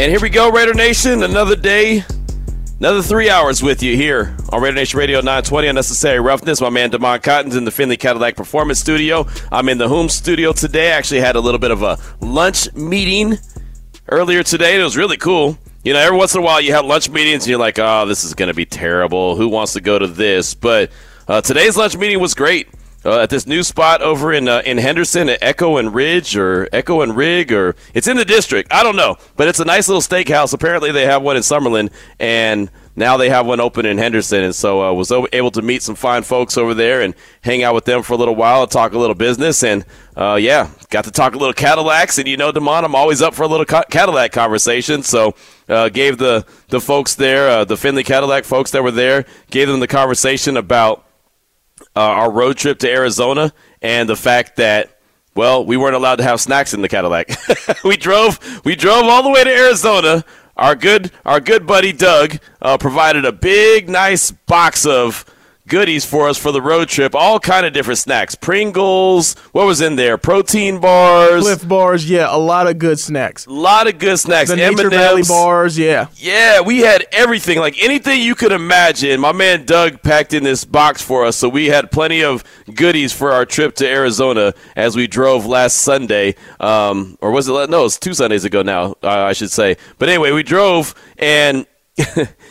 And here we go, Raider Nation. Another day, another three hours with you here on Raider Nation Radio 920. Unnecessary Roughness. My man Demond Cotton's in the Findlay Cadillac Performance Studio. I'm in the home studio today. I actually had a little bit of a lunch meeting earlier today. It was really cool. You know, every once in a while you have lunch meetings and you're like, oh, this is going to be terrible. Who wants to go to this? But uh, today's lunch meeting was great uh, at this new spot over in uh, in Henderson at Echo and Ridge or Echo and Rig or it's in the district. I don't know, but it's a nice little steakhouse. Apparently, they have one in Summerlin, and now they have one open in Henderson. And so I uh, was able to meet some fine folks over there and hang out with them for a little while and talk a little business. And uh, yeah, got to talk a little Cadillacs. And you know, Demond, I'm always up for a little Cadillac conversation. So uh, gave the the folks there, uh, the Findlay Cadillac folks that were there, gave them the conversation about uh, our road trip to Arizona and the fact that well, we weren't allowed to have snacks in the Cadillac. we drove we drove all the way to Arizona. Our good our good buddy Doug uh, provided a big nice box of goodies for us for the road trip. All kind of different snacks. Pringles. What was in there? Protein bars. Clif bars. Yeah, a lot of good snacks. A lot of good snacks. The Nature Valley bars. Yeah. Yeah, we had everything. Like anything you could imagine. My man Doug packed in this box for us, so we had plenty of goodies for our trip to Arizona as we drove last Sunday. Um, or was it? No, it's two Sundays ago now. Uh, I should say. But anyway, we drove and.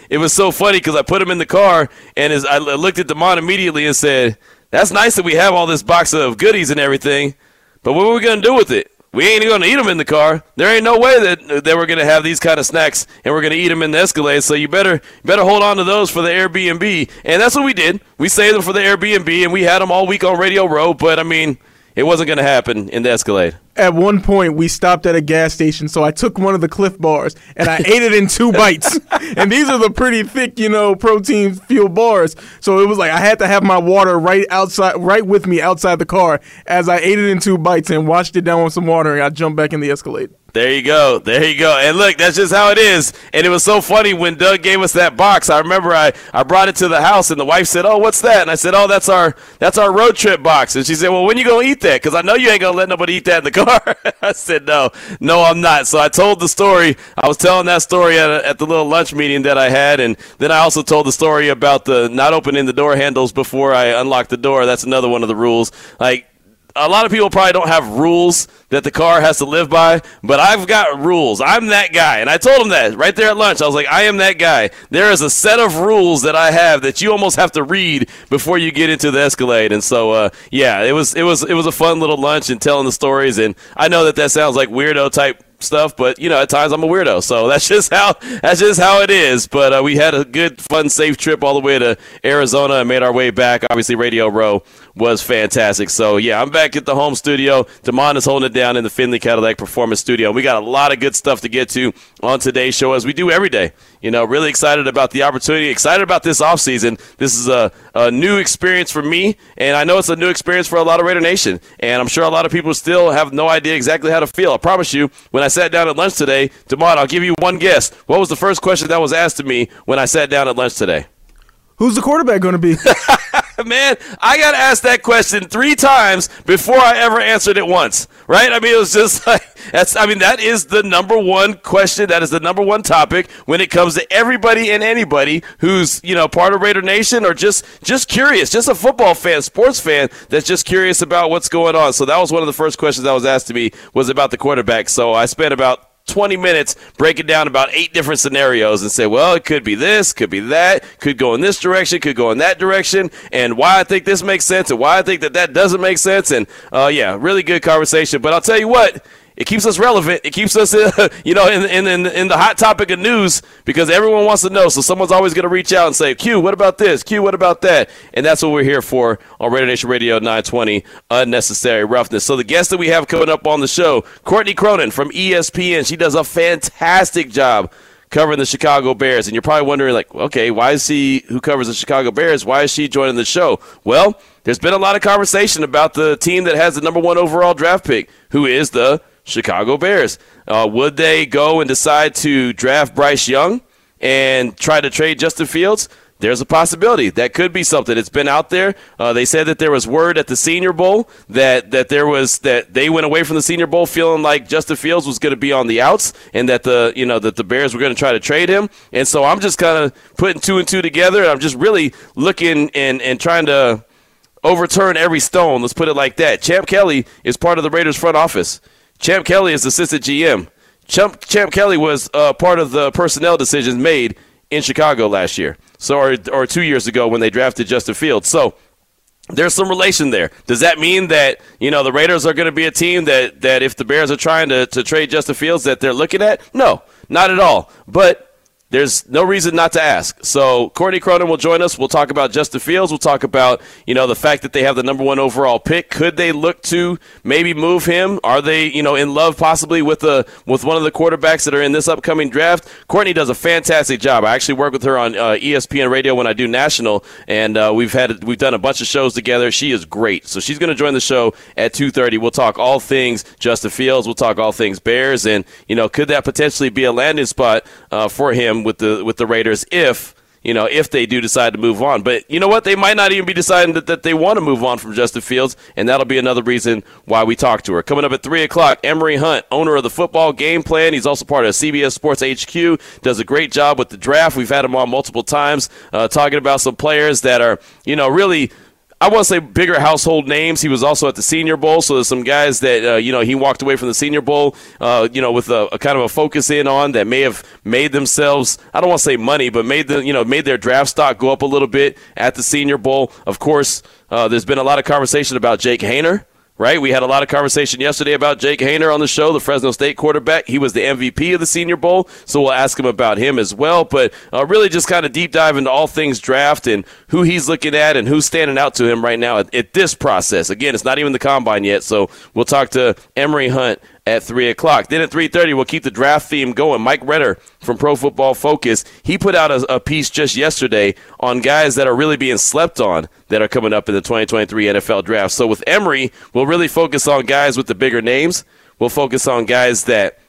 it was so funny because I put him in the car and as I looked at Demond immediately and said, "That's nice that we have all this box of goodies and everything, but what are we gonna do with it? We ain't gonna eat them in the car. There ain't no way that that we're gonna have these kind of snacks and we're gonna eat them in the Escalade. So you better better hold on to those for the Airbnb. And that's what we did. We saved them for the Airbnb and we had them all week on Radio Row. But I mean, it wasn't gonna happen in the Escalade at one point we stopped at a gas station, so I took one of the Clif bars and I ate it in two bites. And these are the pretty thick, you know, protein fuel bars. So it was like I had to have my water right outside, right with me outside the car as I ate it in two bites and washed it down with some water. And I jumped back in the Escalade. There you go. There you go. And look, that's just how it is. And it was so funny when Doug gave us that box. I remember I, I brought it to the house and the wife said, "Oh, what's that?" And I said, "Oh, that's our that's our road trip box." And she said, "Well, when you going to eat that? Cuz I know you ain't going to let nobody eat that in the car." I said, "No. No, I'm not." So I told the story. I was telling that story at, at the little lunch meeting that I had and then I also told the story about the not opening the door handles before I unlock the door. That's another one of the rules. Like a lot of people probably don't have rules that the car has to live by, but I've got rules. I'm that guy. And I told him that right there at lunch. I was like, I am that guy. There is a set of rules that I have that you almost have to read before you get into the Escalade. And so, uh, yeah, it was, it was, it was a fun little lunch and telling the stories. And I know that that sounds like weirdo type stuff, but you know, at times I'm a weirdo, so that's just how that's just how it is. But uh, we had a good, fun, safe trip all the way to Arizona and made our way back. Obviously, Radio Row was fantastic. So yeah, I'm back at the home studio. Demond is holding it down in the Findlay Cadillac Performance Studio. We got a lot of good stuff to get to on today's show, as we do every day. You know, really excited about the opportunity, excited about this offseason. This is a, a new experience for me, and I know it's a new experience for a lot of Raider Nation. And I'm sure a lot of people still have no idea exactly how to feel. I promise you, when I sat down at lunch today, Demond, I'll give you one guess. What was the first question that was asked to me when I sat down at lunch today? Who's the quarterback going to be? Man, I got asked that question three times before I ever answered it once. Right? I mean, it was just like that's. I mean, that is the number one question. That is the number one topic when it comes to everybody and anybody who's you know part of Raider Nation or just just curious, just a football fan, sports fan that's just curious about what's going on. So that was one of the first questions that was asked to me was about the quarterback. So I spent about 20 minutes breaking down about eight different scenarios and say, well, it could be this, could be that, could go in this direction, could go in that direction, and why I think this makes sense and why I think that that doesn't make sense. And uh, yeah, really good conversation. But I'll tell you what, it keeps us relevant. It keeps us, uh, you know, in, in, in, in, the hot topic of news because everyone wants to know. So someone's always going to reach out and say, Q, what about this? Q, what about that? And that's what we're here for on Raider Nation Radio 920, Unnecessary Roughness. So the guest that we have coming up on the show, Courtney Cronin from ESPN. She does a fantastic job covering the Chicago Bears. And you're probably wondering, like, okay, why is she who covers the Chicago Bears? Why is she joining the show? Well, there's been a lot of conversation about the team that has the number one overall draft pick, who is the Chicago Bears. Uh, would they go and decide to draft Bryce Young and try to trade Justin Fields? there's a possibility that could be something. It's been out there. Uh, they said that there was word at the Senior Bowl that that there was that they went away from the Senior Bowl feeling like Justin Fields was going to be on the outs and that the you know that the Bears were going to try to trade him. And so I'm just kind of putting two and two together. I'm just really looking and and trying to overturn every stone. Let's put it like that. Champ Kelly is part of the Raiders front office. Champ Kelly is assistant GM. Champ, Champ Kelly was uh, part of the personnel decisions made in Chicago last year. So or, or two years ago when they drafted Justin Fields. So there's some relation there. Does that mean that you know the Raiders are going to be a team that that if the Bears are trying to to trade Justin Fields that they're looking at? No, not at all. But there's no reason not to ask. So Courtney Cronin will join us. We'll talk about Justin Fields. We'll talk about you know the fact that they have the number one overall pick. Could they look to maybe move him? Are they you know in love possibly with the with one of the quarterbacks that are in this upcoming draft? Courtney does a fantastic job. I actually work with her on uh, ESPN Radio when I do national, and uh, we've had we've done a bunch of shows together. She is great. So she's going to join the show at two thirty. We'll talk all things Justin Fields. We'll talk all things Bears, and you know could that potentially be a landing spot uh, for him? With the with the Raiders if you know if they do decide to move on. But you know what? They might not even be deciding that, that they want to move on from Justin Fields, and that'll be another reason why we talk to her. Coming up at three o'clock, Emory Hunt, owner of the Football Game Plan. He's also part of CBS Sports HQ. Does a great job with the draft. We've had him on multiple times, uh, talking about some players that are you know really I want to say bigger household names. He was also at the Senior Bowl, so there's some guys that uh, you know he walked away from the Senior Bowl, uh, you know, with a, a, kind of a focus in on that may have made themselves. I don't want to say money, but made the you know made their draft stock go up a little bit at the Senior Bowl. Of course, uh, there's been a lot of conversation about Jake Haener right? We had a lot of conversation yesterday about Jake Haener on the show, the Fresno State quarterback. He was the MVP of the Senior Bowl, so we'll ask him about him as well. But uh, really just kind of deep dive into all things draft and who he's looking at and who's standing out to him right now at, at this process. Again, it's not even the combine yet, so we'll talk to Emory Hunt at 3 o'clock. Then at 3.30, we'll keep the draft theme going. Mike Renner from Pro Football Focus, he put out a, a, piece just yesterday on guys that are really being slept on that are coming up in the 2023 NFL Draft. So with Emory, we'll really focus on guys with the bigger names. We'll focus on guys that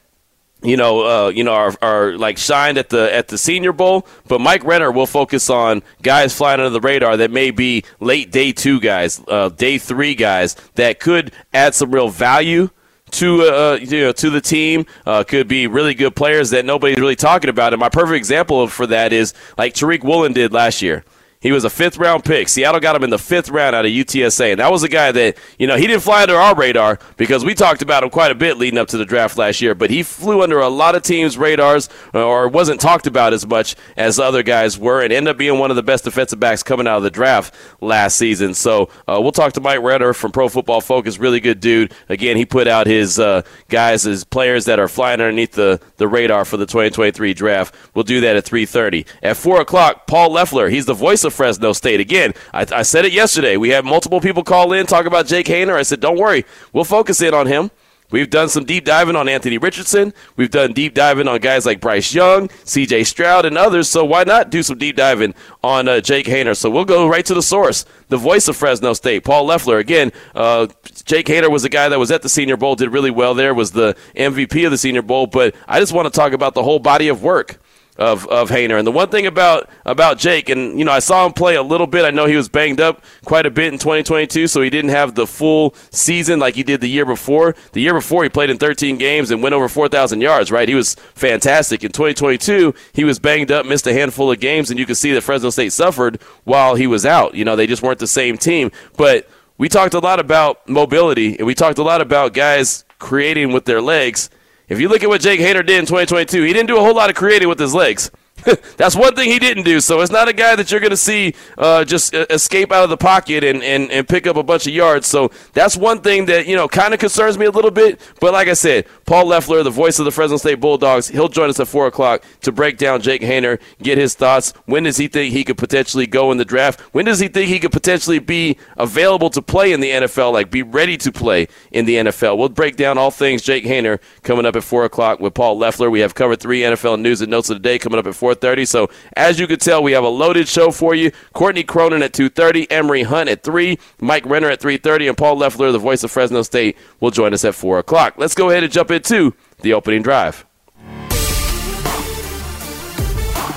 you know, uh, you know, are, are like shined at the at the Senior Bowl. But Mike Renner will focus on guys flying under the radar that may be late day two guys, uh, day three guys that could add some real value to uh, you know to the team. Uh, could be really good players that nobody's really talking about. And my perfect example for that is like Tariq Woolen did last year. He was a fifth round pick. Seattle got him in the fifth round out of UTSA. And that was a guy that, you know, he didn't fly under our radar because we talked about him quite a bit leading up to the draft last year. But he flew under a lot of teams' radars uh, or wasn't talked about as much as other guys were and ended up being one of the best defensive backs coming out of the draft last season. So uh, we'll talk to Mike Renner from Pro Football Focus. Really good dude. Again, he put out his uh, guys, his players that are flying underneath the, the radar for the 2023 draft. We'll do that at 3.30. At 4 o'clock, Paul Loeffler. He's the voice of Fresno State. Again, I, I said it yesterday. We had multiple people call in, talk about Jake Haener. I said, don't worry, we'll focus in on him. We've done some deep diving on Anthony Richardson. We've done deep diving on guys like Bryce Young, C.J. Stroud, and others. So why not do some deep diving on uh, Jake Haener? So we'll go right to the source, the voice of Fresno State, Paul Loeffler. Again, uh, Jake Haener was a guy that was at the Senior Bowl, did really well there, was the MVP of the Senior Bowl. But I just want to talk about the whole body of work of of Haener. And the one thing about about Jake, and you know, I saw him play a little bit. I know he was banged up quite a bit in 2022, so he didn't have the full season like he did the year before. The year before, he played in 13 games and went over 4,000 yards. Right, he was fantastic. In 2022, he was banged up, missed a handful of games, and you can see that Fresno State suffered while he was out. You know, they just weren't the same team, but. We talked a lot about mobility, and we talked a lot about guys creating with their legs if you look at what Jake Haener did in 2022, he didn't do a whole lot of creating with his legs. That's one thing he didn't do. So it's not a guy that you're going to see uh, just uh, escape out of the pocket and, and, and pick up a bunch of yards. So that's one thing that, you know, kind of concerns me a little bit. But like I said, Paul Loeffler, the voice of the Fresno State Bulldogs, he'll join us at 4 o'clock to break down Jake Haener, get his thoughts. When does he think he could potentially go in the draft? When does he think he could potentially be available to play in the NFL, like be ready to play in the NFL? We'll break down all things Jake Haener coming up at 4 o'clock with Paul Loeffler. We have covered three NFL news and notes of the day coming up at 4.30. So as you can tell, we have a loaded show for you. Courtney Cronin at 2.30, Emory Hunt at 3, Mike Renner at 3.30, and Paul Loeffler, the voice of Fresno State, will join us at 4 o'clock. Let's go ahead and jump into the opening drive.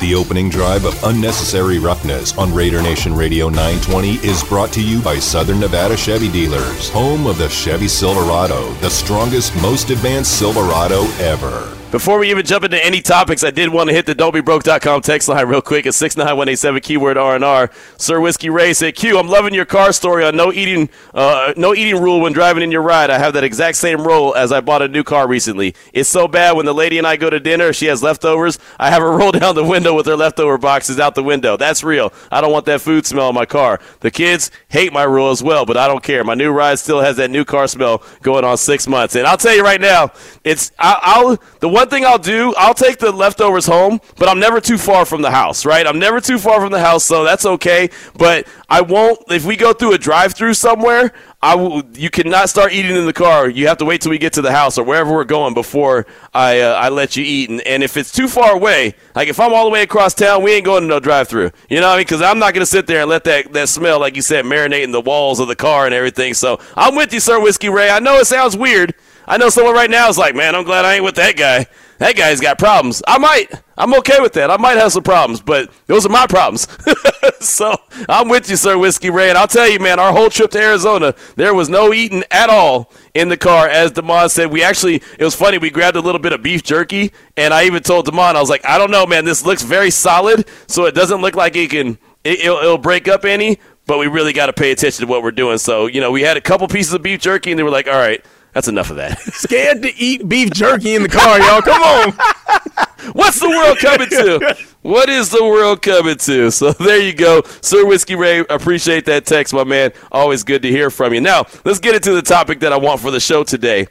The opening drive of Unnecessary Roughness on Raider Nation Radio 920 is brought to you by Southern Nevada Chevy Dealers, home of the Chevy Silverado, the strongest, most advanced Silverado ever. Before we even jump into any topics, I did want to hit the don'tbebroke.com text line real quick at 69187 keyword R&R. Sir Whiskey Ray said, Q, I'm loving your car story on no eating uh, no eating rule when driving in your ride. I have that exact same rule as I bought a new car recently. It's so bad when the lady and I go to dinner, she has leftovers, I have her roll down the window with her leftover boxes out the window. That's real. I don't want that food smell in my car. The kids hate my rule as well, but I don't care. My new ride still has that new car smell going on six months. And I'll tell you right now, it's I, I'll the one thing I'll do, I'll take the leftovers home, but I'm never too far from the house, right? I'm never too far from the house, so that's okay. But I won't if we go through a drive-through somewhere. I will, you cannot start eating in the car. You have to wait till we get to the house or wherever we're going before I uh, I let you eat. And, and if it's too far away, like if I'm all the way across town, we ain't going to no drive-through. You know what I mean? Because I'm not going to sit there and let that, that smell, like you said, marinate in the walls of the car and everything. So I'm with you, Sir Whiskey Ray. I know it sounds weird. I know someone right now is like, man, I'm glad I ain't with that guy that guy's got problems. I might. I'm okay with that. I might have some problems, but those are my problems. so I'm with you, Sir Whiskey Ray. And I'll tell you, man, our whole trip to Arizona, there was no eating at all in the car. As Damon said, we actually, it was funny, we grabbed a little bit of beef jerky, and I even told Damon, I was like, I don't know, man, this looks very solid, so it doesn't look like it can, it, will it'll break up any, but we really got to pay attention to what we're doing. So, you know, we had a couple pieces of beef jerky, and they were like, all right, that's enough of that. Scared to eat beef jerky in the car, y'all. Come on. What's the world coming to? What is the world coming to? So there you go. Sir Whiskey Ray, appreciate that text, my man. Always good to hear from you. Now, let's get into the topic that I want for the show today.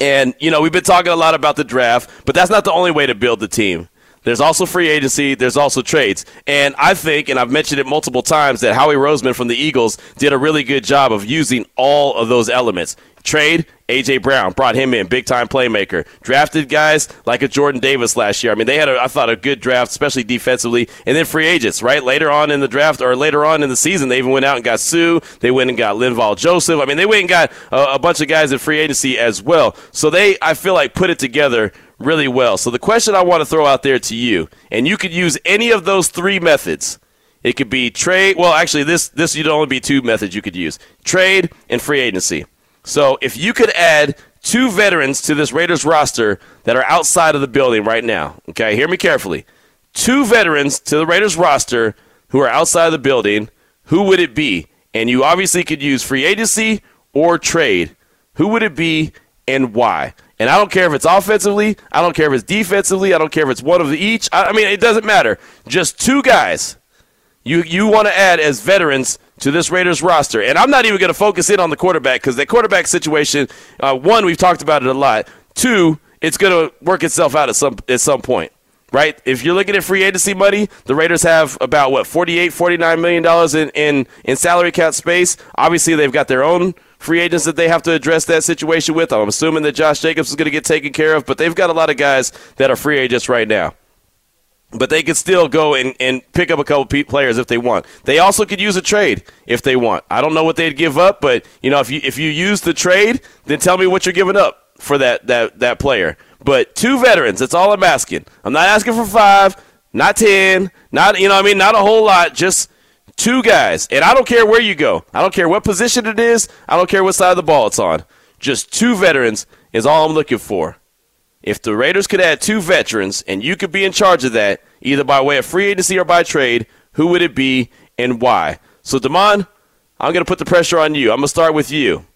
And, you know, we've been talking a lot about the draft, but that's not the only way to build the team. There's also free agency. There's also trades. And I think, and I've mentioned it multiple times, that Howie Roseman from the Eagles did a really good job of using all of those elements. Trade, A.J. Brown, brought him in, big time playmaker. Drafted guys like a Jordan Davis last year. I mean, they had, a, I thought, a good draft, especially defensively. And then free agents, right? Later on in the draft or later on in the season, they even went out and got Suh. They went and got Linval Joseph. I mean, they went and got a, a bunch of guys in free agency as well. So they, I feel like, put it together really well. So the question I want to throw out there to you, and you could use any of those three methods. It could be trade. Well, actually, this this you'd only be two methods you could use: trade and free agency. So if you could add two veterans to this Raiders roster that are outside of the building right now, okay, hear me carefully. Two veterans to the Raiders roster who are outside of the building, who would it be? And you obviously could use free agency or trade. Who would it be and why? And I don't care if it's offensively, I don't care if it's defensively, I don't care if it's one of each. I, mean, it doesn't matter. Just two guys you you want to add as veterans to this Raiders roster. And I'm not even going to focus in on the quarterback because the quarterback situation, uh, one, we've talked about it a lot. Two, it's going to work itself out at some at some point. Right? If you're looking at free agency money, the Raiders have about what 48, 49 million dollars in, in in salary cap space. Obviously, they've got their own free agents that they have to address that situation with. I'm assuming that Josh Jacobs is going to get taken care of, but they've got a lot of guys that are free agents right now but they could still go and, and pick up a couple players if they want. They also could use a trade if they want. I don't know what they'd give up, but you know if you if you use the trade, then tell me what you're giving up for that that that player. But two veterans, that's all I'm asking. I'm not asking for five, not ten, not you know I mean not a whole lot, just two guys. And I don't care where you go. I don't care what position it is. I don't care what side of the ball it's on. Just two veterans is all I'm looking for. If the Raiders could add two veterans and you could be in charge of that, either by way of free agency or by trade, who would it be and why? So, Damon, I'm going to put the pressure on you. I'm going to start with you.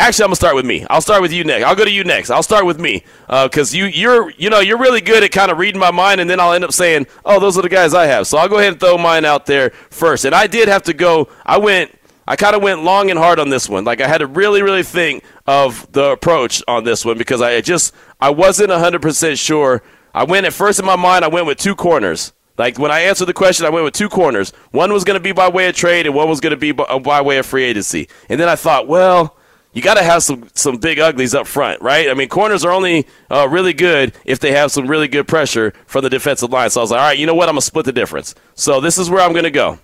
Actually, I'm gonna start with me. I'll start with you next. I'll go to you next. I'll start with me because uh, you you're you know you're really good at kind of reading my mind, and then I'll end up saying, oh, those are the guys I have. So I'll go ahead and throw mine out there first. And I did have to go. I went. I kind of went long and hard on this one. Like I had to really, really think of the approach on this one because I just I wasn't 100% sure. I went at first in my mind. I went with two corners. Like when I answered the question, I went with two corners. One was going to be by way of trade, and one was going to be by, by way of free agency. And then I thought, well you got to have some some big uglies up front, right? I mean, corners are only uh, really good if they have some really good pressure from the defensive line. So I was like, all right, you know what? I'm gonna split the difference. So this is where I'm gonna go.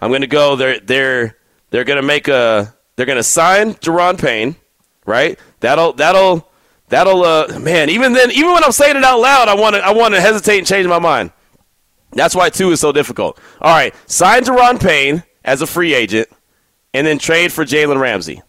I'm gonna go. They're they're they're gonna make a they're gonna sign Daron Payne, right? That'll that'll that'll uh man. Even then, even when I'm saying it out loud, I want to I want to hesitate and change my mind. That's why two is so difficult. All right, sign Daron Payne as a free agent, and then trade for Jalen Ramsey.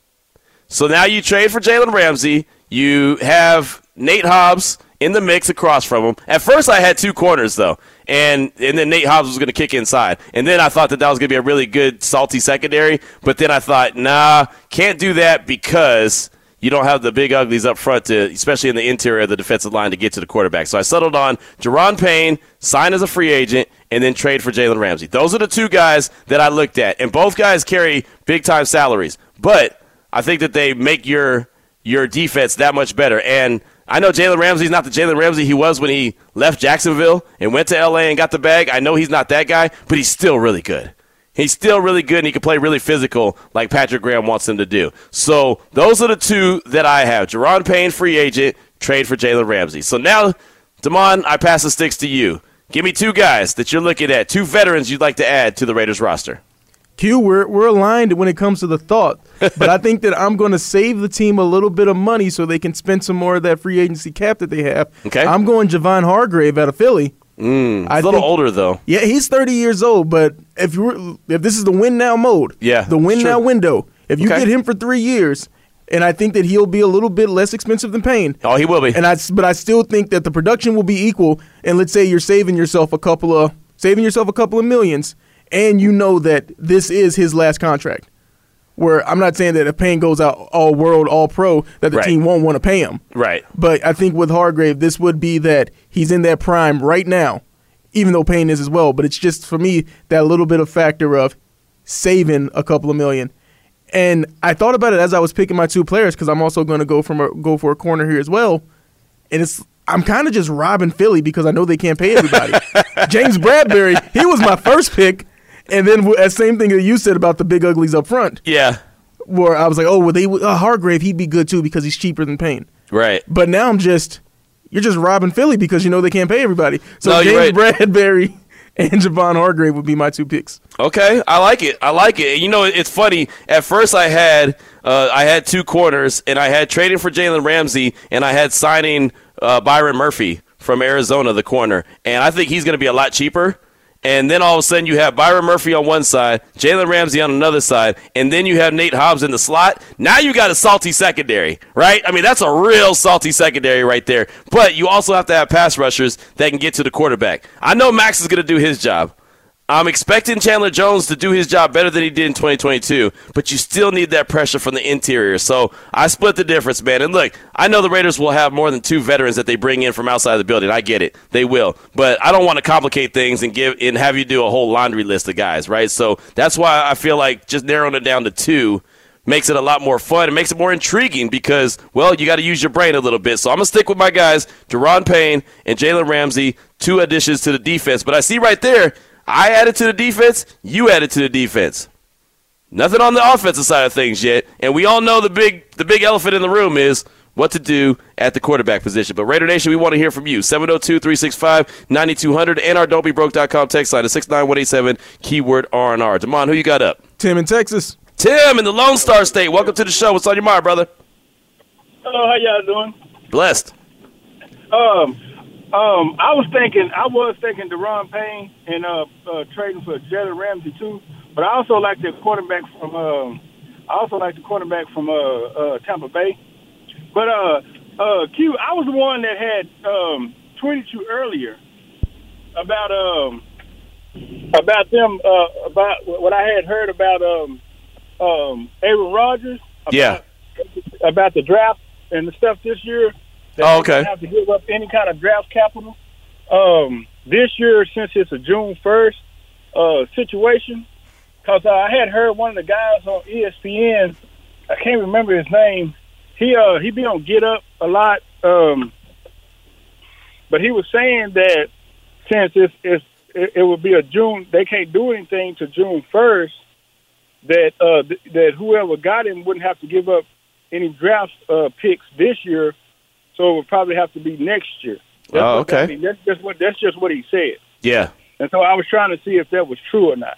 So now you trade for Jalen Ramsey. You have Nate Hobbs in the mix across from him. At first, I had two corners though, and and then Nate Hobbs was going to kick inside, and then I thought that that was going to be a really good salty secondary. But then I thought, nah, can't do that because you don't have the big uglies up front to, especially in the interior of the defensive line, to get to the quarterback. So I settled on Daron Payne, sign as a free agent, and then trade for Jalen Ramsey. Those are the two guys that I looked at, and both guys carry big time salaries, but I think that they make your your defense that much better. And I know Jalen Ramsey's not the Jalen Ramsey he was when he left Jacksonville and went to LA and got the bag. I know he's not that guy, but he's still really good. He's still really good and he can play really physical like Patrick Graham wants him to do. So those are the two that I have. Daron Payne, free agent, trade for Jalen Ramsey. So now, Damon, I pass the sticks to you. Give me two guys that you're looking at, two veterans you'd like to add to the Raiders roster. Q, we're, we're aligned when it comes to the thought, but I think that I'm going to save the team a little bit of money so they can spend some more of that free agency cap that they have. Okay. I'm going Javon Hargrave out of Philly. Mm, a little think, older though. Yeah, he's 30 years old, but if you if this is the win now mode, yeah, the win now window. If you okay. get him for three years, and I think that he'll be a little bit less expensive than Payne. Oh, he will be. And I, but I still think that the production will be equal. And let's say you're saving yourself a couple of saving yourself a couple of millions and you know that this is his last contract. Where I'm not saying that if Payne goes out all world, all pro, that the right. team won't want to pay him. Right. But I think with Hargrave, this would be that he's in that prime right now, even though Payne is as well. But it's just for me that little bit of factor of saving a couple of million. And I thought about it as I was picking my two players because I'm also going to go from a, go for a corner here as well. And it's I'm kind of just robbing Philly because I know they can't pay everybody. James Bradberry, he was my first pick, and then that same thing that you said about the big uglies up front. Yeah. Where I was like, oh, well, they uh, Hargrave, he'd be good too because he's cheaper than Payne. Right. But now I'm just, you're just robbing Philly because you know they can't pay everybody. So no, James right. Bradberry and Javon Hargrave would be my two picks. Okay, I like it. I like it. You know, it's funny. At first, I had uh, I had two corners, and I had trading for Jalen Ramsey, and I had signing uh, Byron Murphy from Arizona, the corner, and I think he's going to be a lot cheaper and then all of a sudden you have Byron Murphy on one side, Jalen Ramsey on another side, and then you have Nate Hobbs in the slot. Now you got a salty secondary, right? I mean, that's a real salty secondary right there. But you also have to have pass rushers that can get to the quarterback. I know Maxx is going to do his job. I'm expecting Chandler Jones to do his job better than he did in 2022, but you still need that pressure from the interior. So I split the difference, man. And look, I know the Raiders will have more than two veterans that they bring in from outside the building. I get it, they will, but I don't want to complicate things and give and have you do a whole laundry list of guys, right? So that's why I feel like just narrowing it down to two makes it a lot more fun. It makes it more intriguing because, well, you got to use your brain a little bit. So I'm going to stick with my guys, Daron Payne and Jalen Ramsey, two additions to the defense. But I see right there, I added to the defense, you added to the defense. Nothing on the offensive side of things yet, and we all know the big the big elephant in the room is what to do at the quarterback position. But Raider Nation, we want to hear from you. 702-365-9200 and our don'tbebroke.com text line is 69187 keyword R&R. Damon, who you got up? Tim in Texas. Tim in the Lone Star State. Welcome to the show. What's on your mind, brother? Hello, how y'all doing? Blessed. Um, um, I was thinking, I was thinking Daron Payne and uh, uh, trading for Jalen Ramsey too, but I also like the quarterback from. Uh, I also like the quarterback from uh, uh, Tampa Bay. But uh, uh, Q, I was the one that had um, tweeted you earlier about um, about them uh, about what I had heard about um, um, Aaron Rodgers. About, yeah. about the draft and the stuff this year. Oh, okay. Have to give up any kind of draft capital. Um, this year, since it's a June first uh, situation, because I had heard one of the guys on ESPN. I can't remember his name. He uh he be on Get Up a lot. Um, but he was saying that since it's, it's it, it would be a June, they can't do anything to June first. That uh th- that whoever got him wouldn't have to give up any draft uh, picks this year, so it would probably have to be next year. That's Oh, okay. mean. That's just what that's just what he said. Yeah. And so I was trying to see if that was true or not.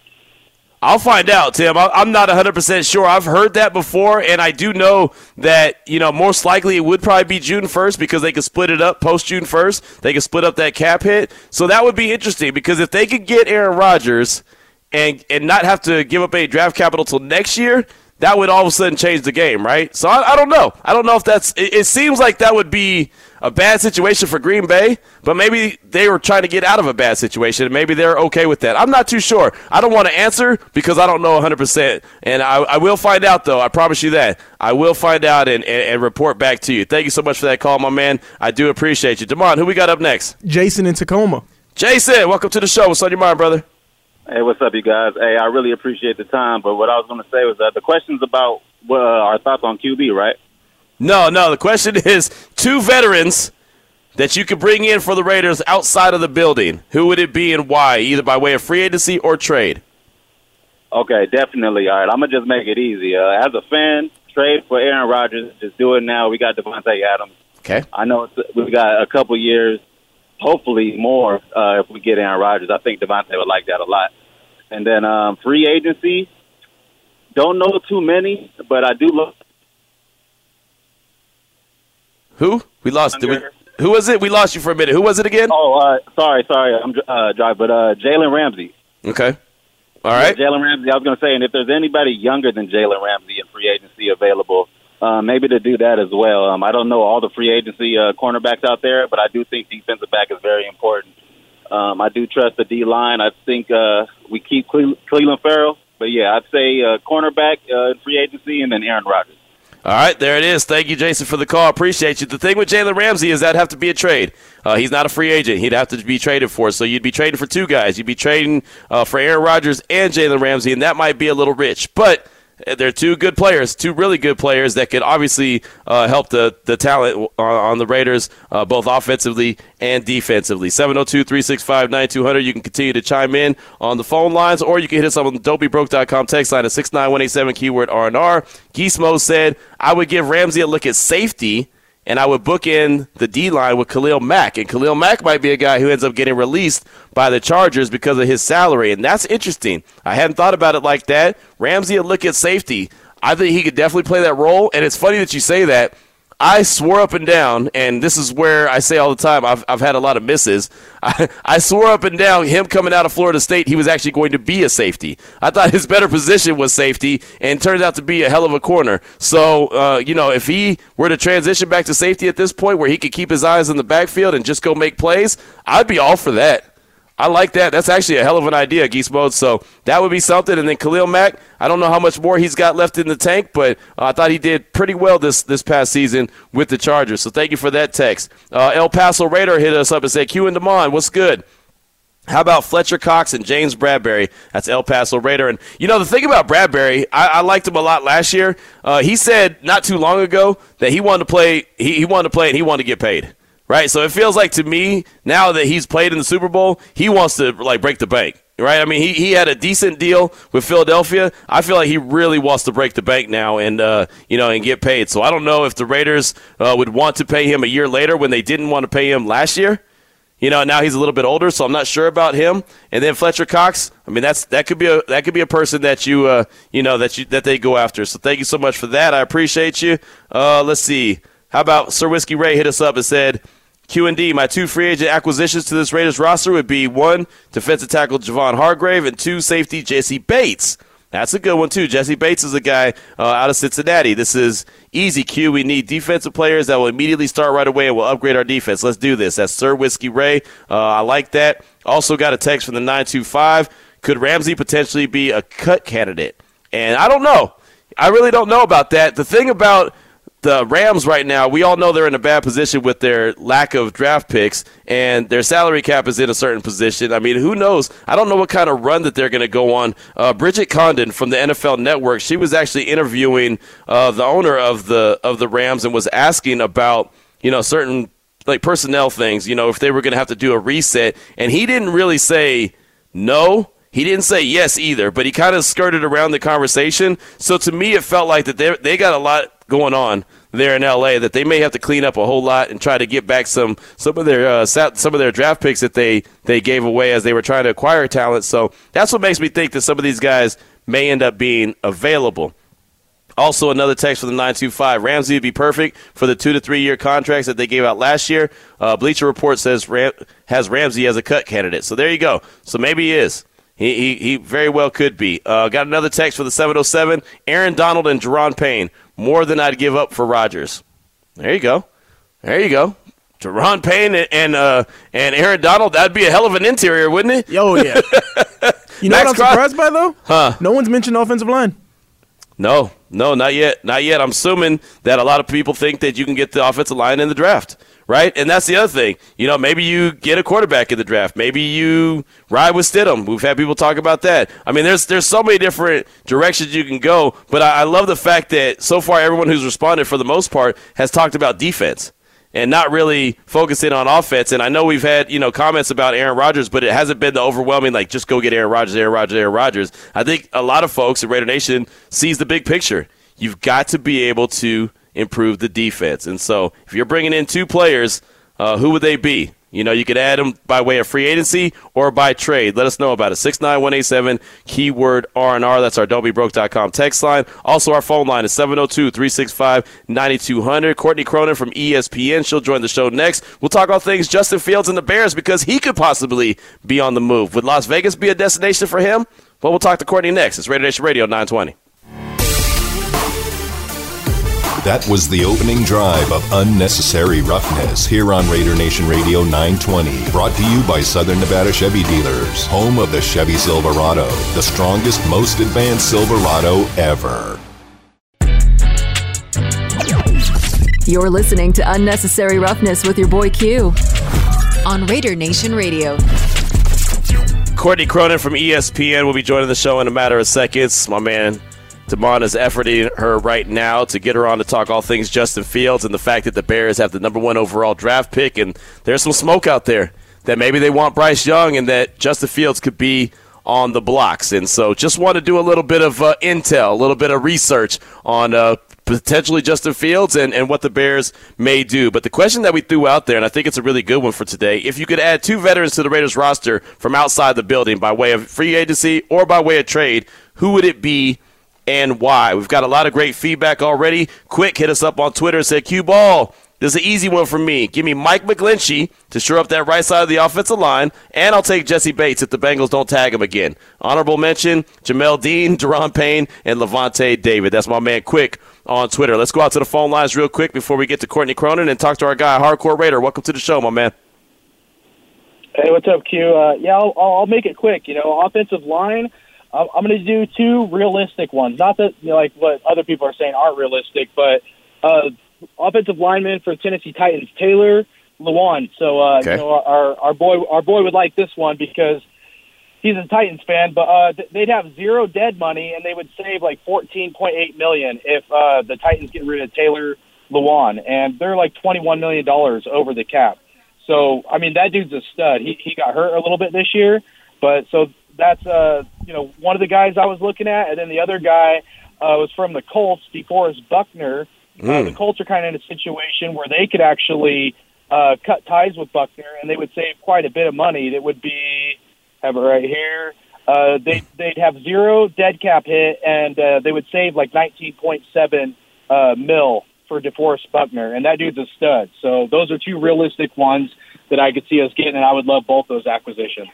I'll find out, Tim. I- I'm not 100% sure. I've heard that before, and I do know that, you know, most likely it would probably be June 1st because they could split it up post June 1st. They could split up that cap hit. So that would be interesting because if they could get Aaron Rodgers and, and not have to give up any draft capital till next year, that would all of a sudden change the game, right? So I, I don't know. I don't know if that's. It, it seems like that would be a bad situation for Green Bay, but maybe they were trying to get out of a bad situation, and maybe they're okay with that. I'm not too sure. I don't want to answer because I don't know 100%. And I, I will find out, though. I promise you that. I will find out and, and, and report back to you. Thank you so much for that call, my man. I do appreciate you. Damon, who we got up next? Jason in Tacoma. Jason, welcome to the show. What's on your mind, brother? Hey, what's up, you guys? Hey, I really appreciate the time, but what I was going to say was that the question's about uh, our thoughts on QB, right? No, no. The question is two veterans that you could bring in for the Raiders outside of the building. Who would it be and why? Either by way of free agency or trade. Okay, definitely. All right, I'm gonna just make it easy. Uh, as a fan, trade for Aaron Rodgers. Just do it now. We got Davante Adams. Okay. I know it's, we've got a couple years, hopefully more, uh, if we get Aaron Rodgers. I think Davante would like that a lot. And then um, free agency. Don't know too many, but I do look. Who? We lost. Did we, who was it? We lost you for a minute. Who was it again? Oh, uh, sorry, sorry, I'm uh, dry, but uh, Jalen Ramsey. Okay. All right. Jalen Ramsey. I was going to say, and if there's anybody younger than Jalen Ramsey in free agency available, uh, maybe to do that as well. Um, I don't know all the free agency uh, cornerbacks out there, but I do think defensive back is very important. Um, I do trust the D line. I think uh, we keep Cle- Cleveland Ferrell, but yeah, I'd say uh, cornerback uh, in free agency, and then Aaron Rodgers. All right, there it is. Thank you, Jason, for the call. Appreciate you. The thing with Jalen Ramsey is that'd have to be a trade. Uh, he's not a free agent. He'd have to be traded for. So you'd be trading for two guys. You'd be trading uh, for Aaron Rodgers and Jalen Ramsey, and that might be a little rich. But they're two good players, two really good players that could obviously uh, help the, the talent on, on the Raiders, uh, both offensively and defensively. 702 365 9200. You can continue to chime in on the phone lines, or you can hit us up on the don'tbebroke.com text line at 69187 keyword R&R. Geesmo said, I would give Ramsey a look at safety and I would book in the D line with Khalil Mack. And Khalil Mack might be a guy who ends up getting released by the Chargers because of his salary. And that's interesting. I hadn't thought about it like that. Ramsey, a look at safety. I think he could definitely play that role. And it's funny that you say that. I swore up and down, and this is where I say all the time I've, I've had a lot of misses. I, I swore up and down him coming out of Florida State, he was actually going to be a safety. I thought his better position was safety, and turns out to be a hell of a corner. So, uh, you know, if he were to transition back to safety at this point where he could keep his eyes in the backfield and just go make plays, I'd be all for that. I like that. That's actually a hell of an idea, Geese Mode. So that would be something. And then Khalil Mack, I don't know how much more he's got left in the tank, but uh, I thought he did pretty well this this past season with the Chargers. So thank you for that text. Uh, El Paso Raider hit us up and said, Q and Demond, what's good? How about Fletcher Cox and James Bradberry? That's El Paso Raider. And, you know, the thing about Bradberry, I, I liked him a lot last year. Uh, he said not too long ago that he wanted to play, he, he wanted to play and he wanted to get paid. Right? So it feels like to me, now that he's played in the Super Bowl, he wants to, like, break the bank. Right? I mean, he, he had a decent deal with Philadelphia. I feel like he really wants to break the bank now and, uh, you know, and get paid. So I don't know if the Raiders uh, would want to pay him a year later when they didn't want to pay him last year. You know, now he's a little bit older, so I'm not sure about him. And then Fletcher Cox, I mean, that's that could be a that could be a person that you uh, you know that you that they go after. So thank you so much for that. I appreciate you. Uh, let's see. How about Sir Whiskey Ray hit us up and said, Q and D, my two free agent acquisitions to this Raiders roster would be one defensive tackle Javon Hargrave and two safety Jessie Bates. That's a good one too. Jessie Bates is a guy uh, out of Cincinnati. This is easy Q. We need defensive players that will immediately start right away and will upgrade our defense. Let's do this. That's Sir Whiskey Ray. Uh, I like that. Also got a text from the 925. Could Ramsey potentially be a cut candidate? And I don't know. I really don't know about that. The thing about the Rams right now, we all know they're in a bad position with their lack of draft picks, and their salary cap is in a certain position. I mean, who knows? I don't know what kind of run that they're going to go on. Uh, Bridget Condon from the NFL Network, she was actually interviewing uh, the owner of the of the Rams and was asking about you know certain like personnel things. You know, if they were going to have to do a reset, and he didn't really say no. He didn't say yes either, but he kind of skirted around the conversation. So to me, it felt like that they they got a lot going on there in LA that they may have to clean up a whole lot and try to get back some some of their uh, some of their draft picks that they they gave away as they were trying to acquire talent. So that's what makes me think that some of these guys may end up being available. Also, another text for the 925. Ramsey would be perfect for the two to three year contracts that they gave out last year. Uh, Bleacher Report says Ram- has Ramsey as a cut candidate. So there you go. So maybe he is. He, he, he very well could be. Uh, got another text for the 707. Aaron Donald and Daron Payne more than I'd give up for Rodgers. There you go. There you go. Daron Payne and and, uh, and Aaron Donald, that'd be a hell of an interior, wouldn't it? Oh yeah. you know Max what I'm surprised by though? Huh. No one's mentioned offensive line. No, no, not yet. Not yet. I'm assuming that a lot of people think that you can get the offensive line in the draft, right? And that's the other thing. You know, maybe you get a quarterback in the draft. Maybe you ride with Stidham. We've had people talk about that. I mean, there's there's so many different directions you can go. But I, I love the fact that so far everyone who's responded, for the most part, has talked about defense and not really focusing on offense. And I know we've had, you know, comments about Aaron Rodgers, but it hasn't been the overwhelming, like, just go get Aaron Rodgers, Aaron Rodgers, Aaron Rodgers. I think a lot of folks at Raider Nation sees the big picture. You've got to be able to improve the defense. And so if you're bringing in two players, uh, who would they be? You know, you could add them by way of free agency or by trade. Let us know about it. 69187, keyword R&R. That's our don'tbebroke.com text line. Also, our phone line is 702-365-9200. Courtney Cronin from ESPN. She'll join the show next. We'll talk all things Justin Fields and the Bears because he could possibly be on the move. Would Las Vegas be a destination for him? Well, we'll talk to Courtney next. It's Radio Nation Radio 920. That was the opening drive of Unnecessary Roughness here on Raider Nation Radio 920. Brought to you by Southern Nevada Chevy Dealers, home of the Chevy Silverado, the strongest, most advanced Silverado ever. You're listening to Unnecessary Roughness with your boy Q on Raider Nation Radio. Courtney Cronin from ESPN will be joining the show in a matter of seconds. My man Damon is efforting her right now to get her on to talk all things Justin Fields and the fact that the Bears have the number one overall draft pick, and there's some smoke out there that maybe they want Bryce Young and that Justin Fields could be on the blocks. And so just want to do a little bit of uh, intel, a little bit of research on uh, potentially Justin Fields and, and what the Bears may do. But the question that we threw out there, and I think it's a really good one for today, if you could add two veterans to the Raiders roster from outside the building by way of free agency or by way of trade, who would it be and why? We've got a lot of great feedback already. Quick, hit us up on Twitter said, Q Ball. This is an easy one for me. Give me Mike McGlinchey to shore up that right side of the offensive line, and I'll take Jessie Bates if the Bengals don't tag him again. Honorable mention, Jamel Dean, Daron Payne, and Lavonte David. That's my man Quick on Twitter. Let's go out to the phone lines real quick before we get to Courtney Cronin and talk to our guy, Hardcore Raider. Welcome to the show, my man. Hey, what's up, Q? Uh, yeah, I'll, I'll make it quick. You know, offensive line. I'm, I'm going to do two realistic ones. Not that you know, like what other people are saying aren't realistic, but uh, offensive lineman for the Tennessee Titans, Taylor Lewan. So uh, Okay. you know, our our boy our boy would like this one because he's a Titans fan. But uh, they'd have zero dead money, and they would save like 14.8 million if uh, the Titans get rid of Taylor Lewan, and they're like 21 million dollars over the cap. So I mean, that dude's a stud. He he got hurt a little bit this year, but so that's uh you know one of the guys I was looking at, and then the other guy uh, was from the Colts, DeForest Buckner. Uh, the Colts are kind of in a situation where they could actually uh, cut ties with Buckner, and they would save quite a bit of money. That would be have it right here. Uh, they they'd have zero dead cap hit, and uh, they would save like 19.7 uh, mil for DeForest Buckner, and that dude's a stud. So those are two realistic ones that I could see us getting, and I would love both those acquisitions.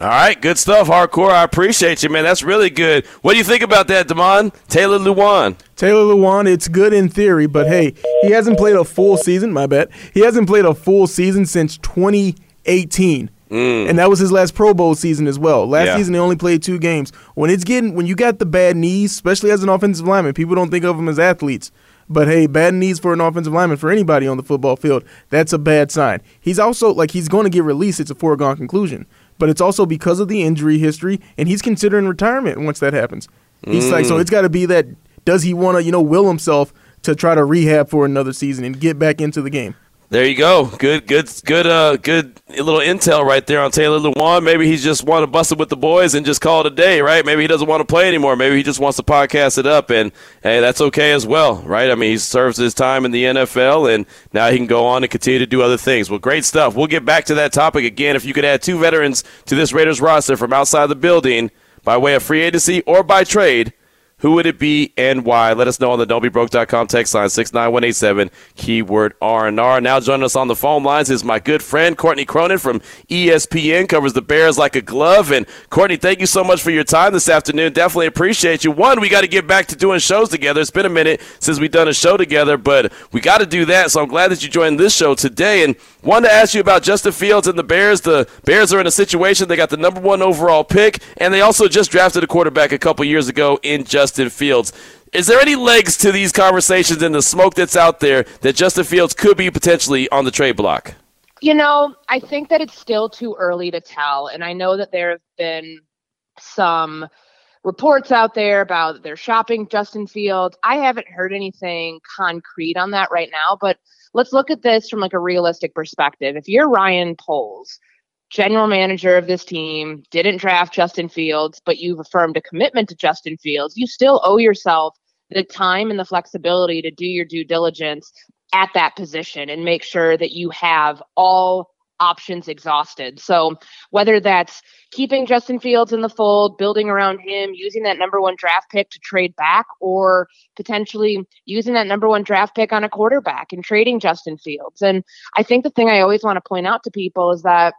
All right, good stuff, Hardcore. I appreciate you, man. That's really good. What do you think about that, Damon? Taylor Lewan. Taylor Lewan, it's good in theory, but hey, he hasn't played a full season. My bet. He hasn't played a full season since 2018. Mm. And that was his last Pro Bowl season as well. Last Yeah. season he only played two games. When it's getting when you got the bad knees, especially as an offensive lineman, people don't think of them as athletes. But hey, bad knees for an offensive lineman for anybody on the football field, that's a bad sign. He's also like he's going to get released. It's a foregone conclusion. But it's also because of the injury history, and he's considering retirement once that happens. He's mm. like, so it's got to be that. Does he want to, you know, will himself to try to rehab for another season and get back into the game? There you go. Good, good, good, uh, good little intel right there on Taylor Lewan. Maybe he just want to bust it with the boys and just call it a day, right? Maybe he doesn't want to play anymore. Maybe he just wants to podcast it up, and hey, that's okay as well, right? I mean, he serves his time in the NFL, and now he can go on and continue to do other things. Well, great stuff. We'll get back to that topic again. If you could add two veterans to this Raiders roster from outside the building by way of free agency or by trade, who would it be and why? Let us know on the don'tbebroke.com text line 69187, keyword R&R. Now joining us on the phone lines is my good friend Courtney Cronin from ESPN, covers the Bears like a glove. And Courtney, thank you so much for your time this afternoon. Definitely appreciate you. One, we got to get back to doing shows together. It's been a minute since we've done a show together, but we got to do that. So I'm glad that you joined this show today. And wanted to ask you about Justin Fields and the Bears. The Bears are in a situation they got the number one overall pick, and they also just drafted a quarterback a couple years ago in Justin Fields. Is there any legs to these conversations and the smoke that's out there that Justin Fields could be potentially on the trade block? You know, I think that it's still too early to tell. And I know that there have been some reports out there about they're shopping Justin Fields. I haven't heard anything concrete on that right now, but let's look at this from like a realistic perspective. If you're Ryan Poles, general manager of this team, didn't draft Justin Fields, but you've affirmed a commitment to Justin Fields, you still owe yourself the time and the flexibility to do your due diligence at that position and make sure that you have all options exhausted. So whether that's keeping Justin Fields in the fold, building around him, using that number one draft pick to trade back, or potentially using that number one draft pick on a quarterback and trading Justin Fields. And I think the thing I always want to point out to people is that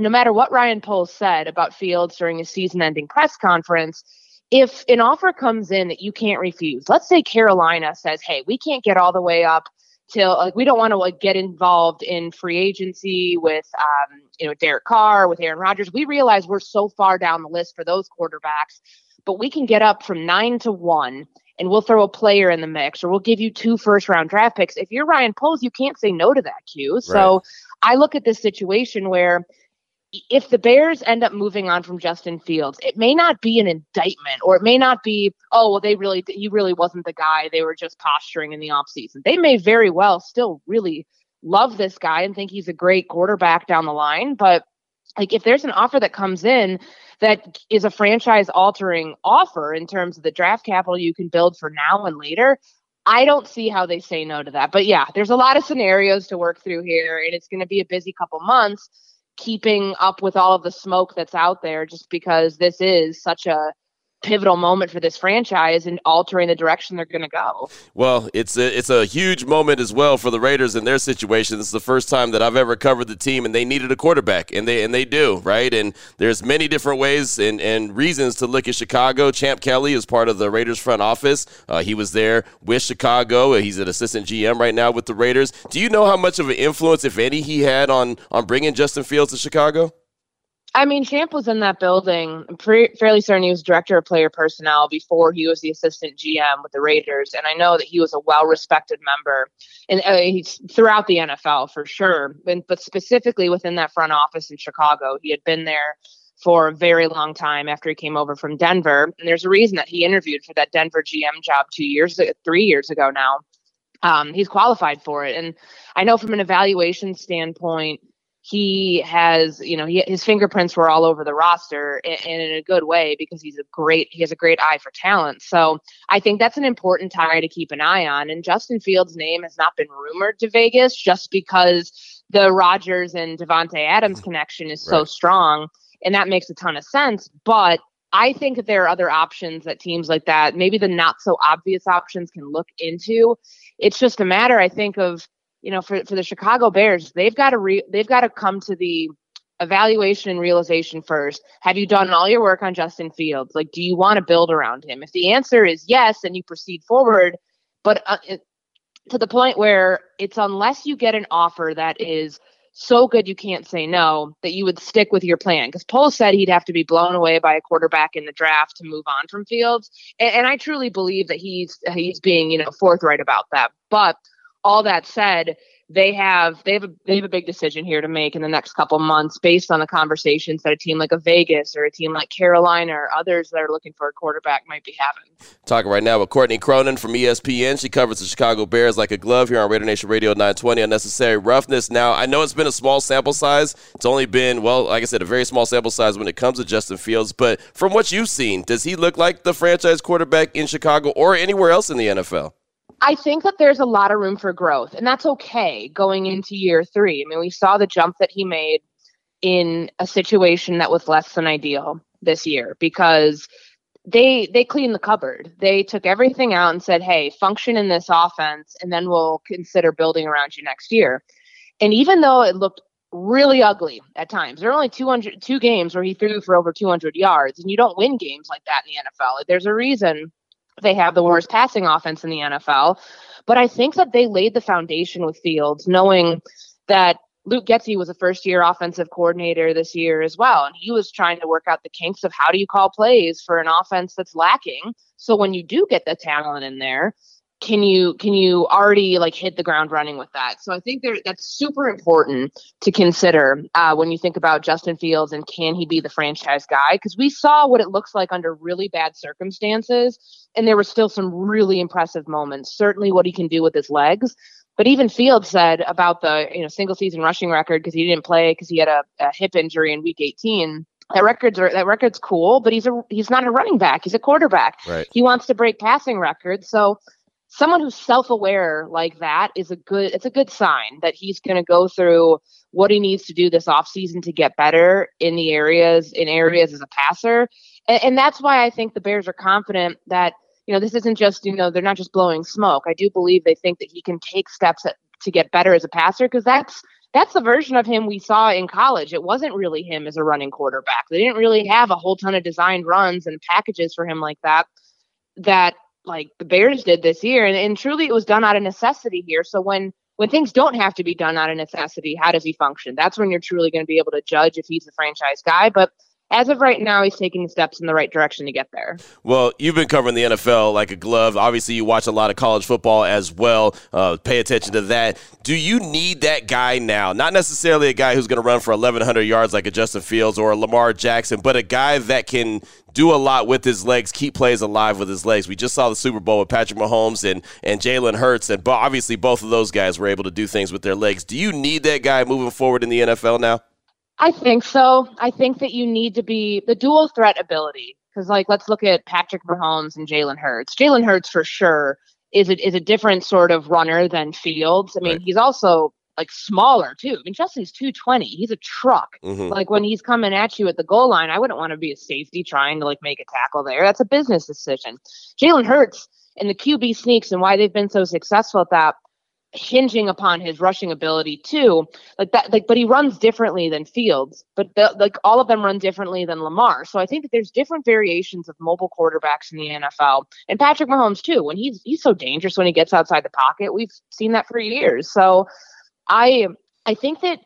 no matter what Ryan Poles said about Fields during his season ending press conference, if an offer comes in that you can't refuse, let's say Carolina says, hey, we can't get all the way up till like we don't want to like get involved in free agency with um, you know Derek Carr with Aaron Rodgers. We realize we're so far down the list for those quarterbacks, but we can get up from nine to one and we'll throw a player in the mix or we'll give you two first round draft picks. If you're Ryan Poles, you can't say no to that Q. Right. So I look at this situation where if the Bears end up moving on from Justin Fields, it may not be an indictment or it may not be, oh, well, they really, he really wasn't the guy. They were just posturing in the offseason. They may very well still really love this guy and think he's a great quarterback down the line. But like if there's an offer that comes in that is a franchise altering offer in terms of the draft capital you can build for now and later, I don't see how they say no to that. But yeah, there's a lot of scenarios to work through here, and it's going to be a busy couple months keeping up with all of the smoke that's out there just because this is such a pivotal moment for this franchise and altering the direction they're going to go. Well, it's a, it's a huge moment as well for the Raiders in their situation. This is the first time that I've ever covered the team, and they needed a quarterback, and they and they do right. And there's many different ways and, and reasons to look at Chicago. Champ Kelly is part of the Raiders front office. Uh, he was there with Chicago. He's an assistant GM right now with the Raiders. Do you know how much of an influence, if any, he had on on bringing Justin Fields to Chicago? I mean, Champ was in that building. I'm fairly certain he was director of player personnel before he was the assistant GM with the Raiders, and I know that he was a well-respected member and uh, he's throughout the NFL for sure, but, but specifically within that front office in Chicago. He had been there for a very long time after he came over from Denver, and there's a reason that he interviewed for that Denver GM job two years, three years ago now. Um, he's qualified for it, and I know from an evaluation standpoint he has, you know, he, his fingerprints were all over the roster and, and, in a good way because he's a great, he has a great eye for talent. So I think that's an important tie to keep an eye on. And Justin Fields' name has not been rumored to Vegas just because the Rodgers and Davante Adams mm-hmm. connection is right. so strong, and that makes a ton of sense. But I think that there are other options that teams like that, maybe the not so obvious options, can look into. It's just a matter, I think, of you know, for, for the Chicago Bears, they've got to re- they've got to come to the evaluation and realization first. Have you done all your work on Justin Fields? Like, do you want to build around him? If the answer is yes, then you proceed forward. But uh, to the point where it's unless you get an offer that is so good you can't say no that you would stick with your plan because Poles said he'd have to be blown away by a quarterback in the draft to move on from Fields, and, and I truly believe that he's he's being you know forthright about that. But all that said, they have they have a they have a big decision here to make in the next couple months based on the conversations that a team like a Vegas or a team like Carolina or others that are looking for a quarterback might be having. Talking right now with Courtney Cronin from ESPN. She covers the Chicago Bears like a glove here on Raider Nation Radio 920 Unnecessary Roughness. Now, I know it's been a small sample size. It's only been, well, like I said, a very small sample size when it comes to Justin Fields. But from what you've seen, does he look like the franchise quarterback in Chicago or anywhere else in the NFL? I think that there's a lot of room for growth, and that's okay going into year three. I mean, we saw the jump that he made in a situation that was less than ideal this year because they they cleaned the cupboard. They took everything out and said, "Hey, function in this offense, and then we'll consider building around you next year." And even though it looked really ugly at times, there are only 200 two games where he threw for over 200 yards, and you don't win games like that in the NFL. There's a reason they have the worst passing offense in the NFL. But I think that they laid the foundation with Fields, knowing that Luke Getsy was a first year offensive coordinator this year as well. And he was trying to work out the kinks of how do you call plays for an offense that's lacking. So when you do get the talent in there, can you can you already like hit the ground running with that? So I think there that's super important to consider uh, when you think about Justin Fields and can he be the franchise guy? Because we saw what it looks like under really bad circumstances, and there were still some really impressive moments. Certainly, what he can do with his legs. But even Fields said about the you know single season rushing record because he didn't play because he had a, a hip injury in Week 18 that record's are, that record's cool, but he's a he's not a running back. He's a quarterback. Right. He wants to break passing records. So someone who's self-aware like that is a good it's a good sign that he's going to go through what he needs to do this offseason to get better in the areas in areas as a passer and, and that's why i think the bears are confident that you know this isn't just you know they're not just blowing smoke i do believe they think that he can take steps at, to get better as a passer because that's that's the version of him we saw in college. It wasn't really him as a running quarterback. They didn't really have a whole ton of designed runs and packages for him like that. That like the Bears did this year. And, and truly it was done out of necessity here. So when when things don't have to be done out of necessity, how does he function? That's when you're truly going to be able to judge if he's a franchise guy. But as of right now, he's taking steps in the right direction to get there. Well, you've been covering the NFL like a glove. Obviously, you watch a lot of college football as well. Uh, pay attention to that. Do you need that guy now? Not necessarily a guy who's going to run for 1,100 yards like a Justin Fields or a Lamar Jackson, but a guy that can do a lot with his legs, keep plays alive with his legs. We just saw the Super Bowl with Patrick Mahomes and, and Jalen Hurts, and obviously both of those guys were able to do things with their legs. Do you need that guy moving forward in the NFL now? I think so. I think that you need to be the dual threat ability. Because, like, let's look at Patrick Mahomes and Jalen Hurts. Jalen Hurts, for sure, is a, is a different sort of runner than Fields. I mean, right. he's also like smaller too. I mean, Justin's 220. He's a truck. Mm-hmm. Like when he's coming at you at the goal line, I wouldn't want to be a safety trying to like make a tackle there. That's a business decision. Jalen Hurts and the QB sneaks and why they've been so successful at that hinging upon his rushing ability too like that like but he runs differently than fields but the, like all of them run differently than lamar. So i think that there's different variations of mobile quarterbacks in the nfl and patrick mahomes too when he's he's so dangerous when he gets outside the pocket. We've seen that for years. So i i think that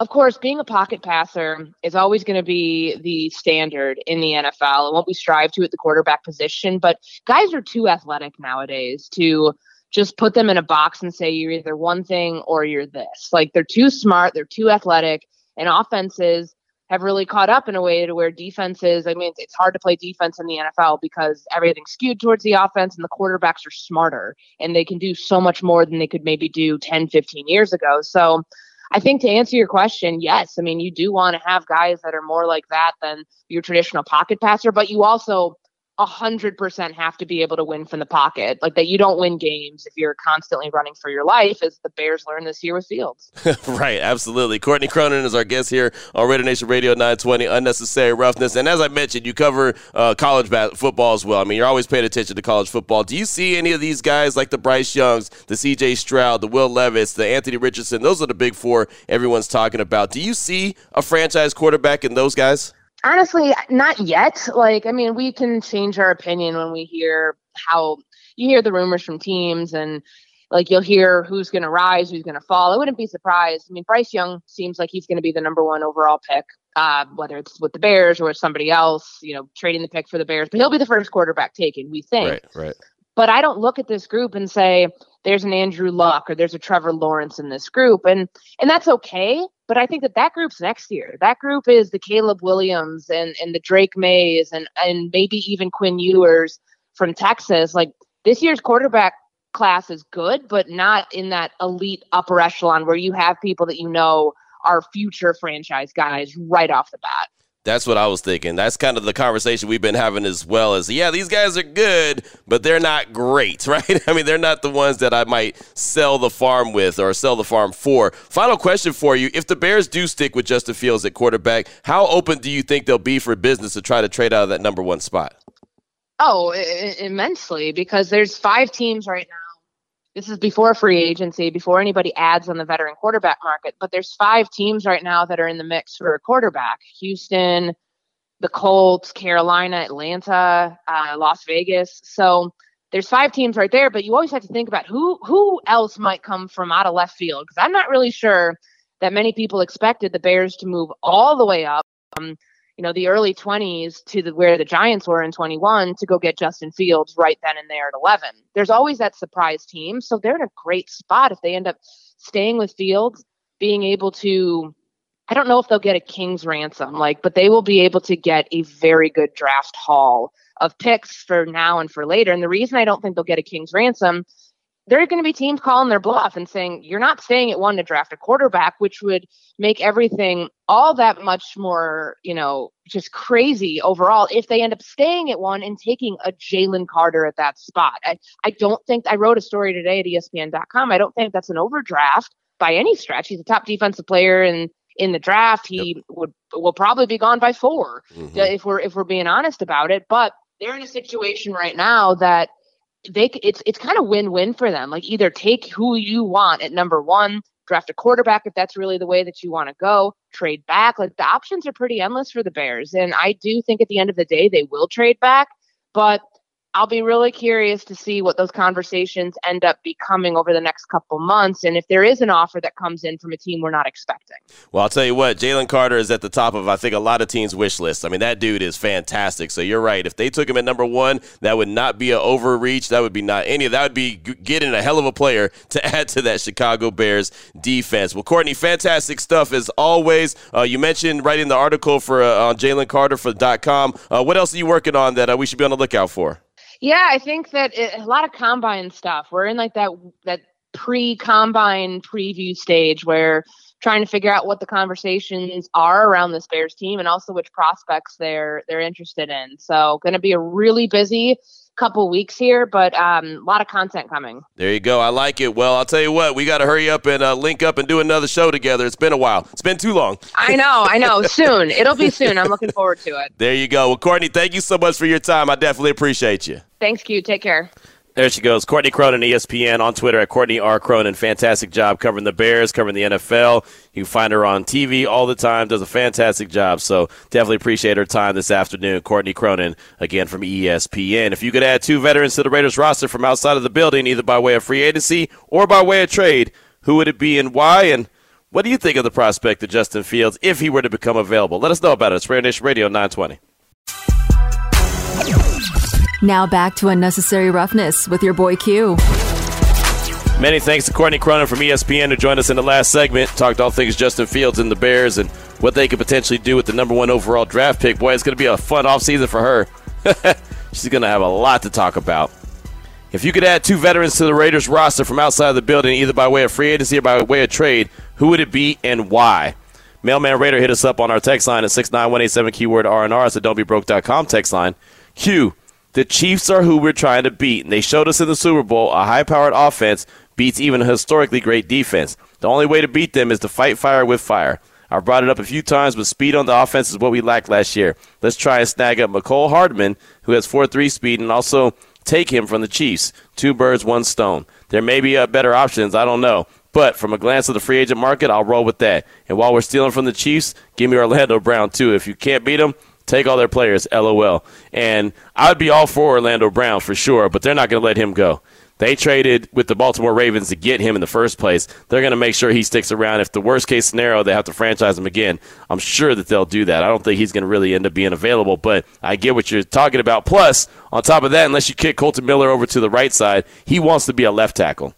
of course, being a pocket passer is always going to be the standard in the NFL and what we strive to at the quarterback position. But guys are too athletic nowadays to just put them in a box and say you're either one thing or you're this. Like they're too smart, they're too athletic, and offenses have really caught up in a way to where defenses, I mean, it's hard to play defense in the NFL because everything's skewed towards the offense and the quarterbacks are smarter and they can do so much more than they could maybe do 10, 15 years ago. So I think to answer your question, yes. I mean, you do want to have guys that are more like that than your traditional pocket passer, but you also a hundred percent have to be able to win from the pocket. Like that you don't win games if you're constantly running for your life, as the Bears learned this year with Fields. right, absolutely. Courtney Cronin is our guest here on Raider Nation Radio 920, Unnecessary Roughness. And as I mentioned, you cover uh, college football as well. I mean, you're always paying attention to college football. Do you see any of these guys like the Bryce Youngs, the CJ Stroud, the Will Levis, the Anthony Richardson? Those are the big four everyone's talking about. Do you see a franchise quarterback in those guys? Honestly not yet like i mean we can change our opinion when we hear how you hear the rumors from teams and like you'll hear who's going to rise, who's going to fall. I wouldn't be surprised. I mean, Bryce Young seems like he's going to be the number one overall pick, uh, whether it's with the Bears or somebody else, you know, trading the pick for the Bears. But he'll be the first quarterback taken, we think. Right, right. But I don't look at this group and say there's an Andrew Luck or there's a Trevor Lawrence in this group, and and that's okay. But I think that that group's next year. That group is the Caleb Williams and and the Drake Mays and and maybe even Quinn Ewers from Texas. Like this year's quarterback class is good, but not in that elite upper echelon where you have people that you know are future franchise guys right off the bat. That's what I was thinking. That's kind of the conversation we've been having as well as yeah, these guys are good, but they're not great, right? I mean, they're not the ones that I might sell the farm with or sell the farm for. Final question for you. If the Bears do stick with Justin Fields at quarterback, how open do you think they'll be for business to try to trade out of that number one spot? Oh, I- immensely, because there's five teams right now this is before free agency, before anybody adds on the veteran quarterback market. But there's five teams right now that are in the mix for a quarterback: Houston, the Colts, Carolina, Atlanta, uh, Las Vegas. So there's five teams right there. But you always have to think about who who else might come from out of left field because I'm not really sure that many people expected the Bears to move all the way up. Um, you know, the early 20s to the, where the Giants were in 21 to go get Justin Fields right then and there at 11. There's always that surprise team. So they're in a great spot if they end up staying with Fields, being able to, I don't know if they'll get a king's ransom, like, but they will be able to get a very good draft haul of picks for now and for later. And the reason I don't think they'll get a king's ransom there are going to be teams calling their bluff and saying you're not staying at one to draft a quarterback, which would make everything all that much more, you know, just crazy overall if they end up staying at one and taking a Jalen Carter at that spot. I, I don't think I wrote a story today at ESPN.com. I don't think that's an overdraft by any stretch. He's a top defensive player and in the draft. He yep. would will probably be gone by 4 mm-hmm. if we're if we're being honest about it. But they're in a situation right now that they it's it's kind of win-win for them. Like either take who you want at number 1, draft a quarterback if that's really the way that you want to go, trade back. Like the options are pretty endless for the Bears. And I do think at the end of the day they will trade back, but I'll be really curious to see what those conversations end up becoming over the next couple months, and if there is an offer that comes in from a team we're not expecting. Well, I'll tell you what, Jalen Carter is at the top of I think a lot of teams' wish list. I mean, that dude is fantastic. So you're right. If they took him at number one, that would not be an overreach. That would be not any. of That would be getting a hell of a player to add to that Chicago Bears defense. Well, Courtney, fantastic stuff as always. Uh, you mentioned writing the article for uh, on Jalen Carter for .com. Uh, what else are you working on that uh, we should be on the lookout for? Yeah, I think that it, a lot of combine stuff. We're in like that that pre-combine preview stage where trying to figure out what the conversations are around this Bears team and also which prospects they're they're interested in. So, going to be a really busy couple weeks here, but um, a lot of content coming. There you go. I like it. Well, I'll tell you what, we got to hurry up and uh, link up and do another show together. It's been a while. It's been too long. I know. I know. soon. It'll be soon. I'm looking forward to it. There you go. Well, Courtney, thank you so much for your time. I definitely appreciate you. Thanks, Q. Take care. There she goes. Courtney Cronin, ESPN, on Twitter at Courtney R. Cronin. Fantastic job covering the Bears, covering the NFL. You find her on TV all the time. Does a fantastic job. So definitely appreciate her time this afternoon. Courtney Cronin, again from ESPN. If you could add two veterans to the Raiders roster from outside of the building, either by way of free agency or by way of trade, who would it be and why? And what do you think of the prospect of Justin Fields if he were to become available? Let us know about it. It's Raider Nation Radio 920. Now back to unnecessary roughness with your boy Q. Many thanks to Courtney Cronin from ESPN who joined us in the last segment. Talked all things Justin Fields and the Bears and what they could potentially do with the number one overall draft pick. Boy, it's going to be a fun offseason for her. She's going to have a lot to talk about. If you could add two veterans to the Raiders roster from outside of the building, either by way of free agency or by way of trade, who would it be and why? Mailman Raider hit us up on our text line at 69187 keyword RNR. It's a don'tbebroke.com text line. Q, the Chiefs are who we're trying to beat. And they showed us in the Super Bowl a high powered offense beats even a historically great defense. The only way to beat them is to fight fire with fire. I've brought it up a few times, but speed on the offense is what we lacked last year. Let's try and snag up Mecole Hardman, who has 4 3 speed, and also take him from the Chiefs. Two birds, one stone. There may be uh, better options, I don't know. But from a glance of the free agent market, I'll roll with that. And while we're stealing from the Chiefs, give me Orlando Brown, too. If you can't beat them, Take all their players, lol. And I would be all for Orlando Brown for sure, but they're not going to let him go. They traded with the Baltimore Ravens to get him in the first place. They're going to make sure he sticks around. If the worst case scenario, they have to franchise him again, I'm sure that they'll do that. I don't think he's going to really end up being available, but I get what you're talking about. Plus, on top of that, unless you kick Kolton Miller over to the right side, he wants to be a left tackle.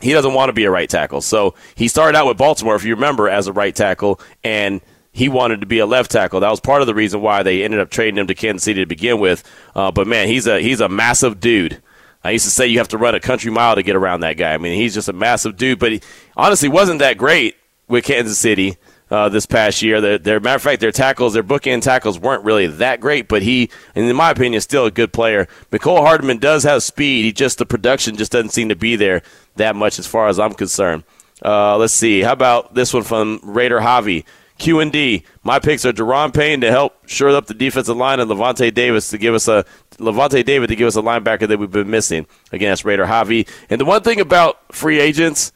He doesn't want to be a right tackle. So he started out with Baltimore, if you remember, as a right tackle, and he wanted to be a left tackle. That was part of the reason why they ended up trading him to Kansas City to begin with. Uh, but man, he's a he's a massive dude. I used to say you have to run a country mile to get around that guy. I mean, he's just a massive dude, but he honestly wasn't that great with Kansas City uh, this past year. Their, their matter of fact, their tackles, their bookend tackles weren't really that great, but he, in my opinion, is still a good player. Mecole Hardman does have speed. He just the production just doesn't seem to be there that much as far as I'm concerned. Uh, let's see. How about this one from Raider Javi? Q and D. My picks are Daron Payne to help shore up the defensive line and Levante Davis to give us a Lavonte David to give us a linebacker that we've been missing. against Raider Javi. And the one thing about free agents,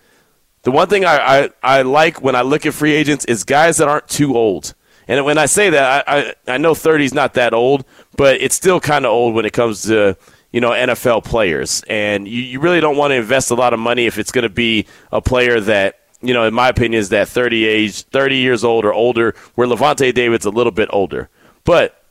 the one thing I, I, I like when I look at free agents is guys that aren't too old. And when I say that, I, I, I know 30 is not that old, but it's still kind of old when it comes to you know NFL players. And you, you really don't want to invest a lot of money if it's going to be a player that you know, in my opinion, is that 30 age, 30 years old or older, where Lavonte David's a little bit older. But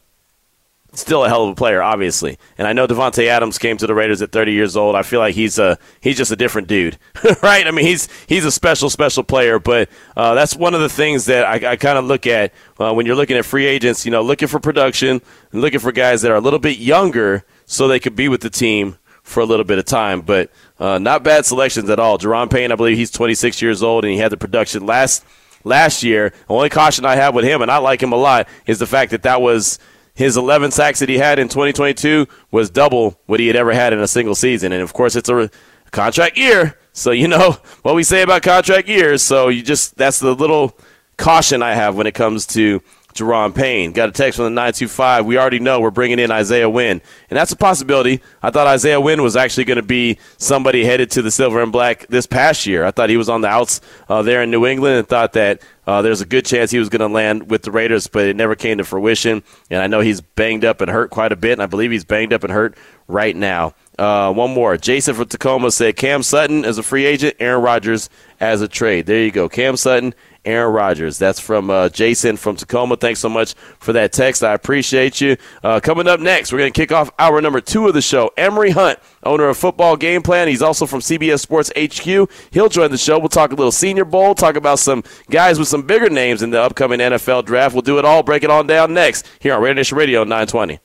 still a hell of a player, obviously. And I know Davante Adams came to the Raiders at 30 years old. I feel like he's a he's just a different dude, right? I mean, he's he's a special special player. But uh, that's one of the things that I, I kind of look at uh, when you're looking at free agents. You know, looking for production and looking for guys that are a little bit younger so they could be with the team for a little bit of time. But uh, not bad selections at all. Daron Payne, I believe he's 26 years old, and he had the production last last year. The only caution I have with him, and I like him a lot, is the fact that that was his 11 sacks that he had in 2022 was double what he had ever had in a single season. And of course, it's a contract year, so you know what we say about contract years. So you just that's the little caution I have when it comes to Daron Payne. Got a text from the 925. We already know we're bringing in Isaiah Wynn. And that's a possibility. I thought Isaiah Wynn was actually going to be somebody headed to the silver and black this past year. I thought he was on the outs uh, there in New England and thought that uh, there's a good chance he was going to land with the Raiders, but it never came to fruition. And I know he's banged up and hurt quite a bit, and I believe he's banged up and hurt right now. Uh, one more. Jason from Tacoma said Cam Sutton as a free agent, Aaron Rodgers as a trade. There you go. Cam Sutton Aaron Rodgers. That's from uh, Jason from Tacoma. Thanks so much for that text. I appreciate you. Uh, coming up next, we're going to kick off hour number two of the show. Emory Hunt, owner of Football Game Plan. He's also from CBS Sports HQ. He'll join the show. We'll talk a little Senior Bowl, talk about some guys with some bigger names in the upcoming NFL draft. We'll do it all, break it on down next here on Radio Nation Radio 920.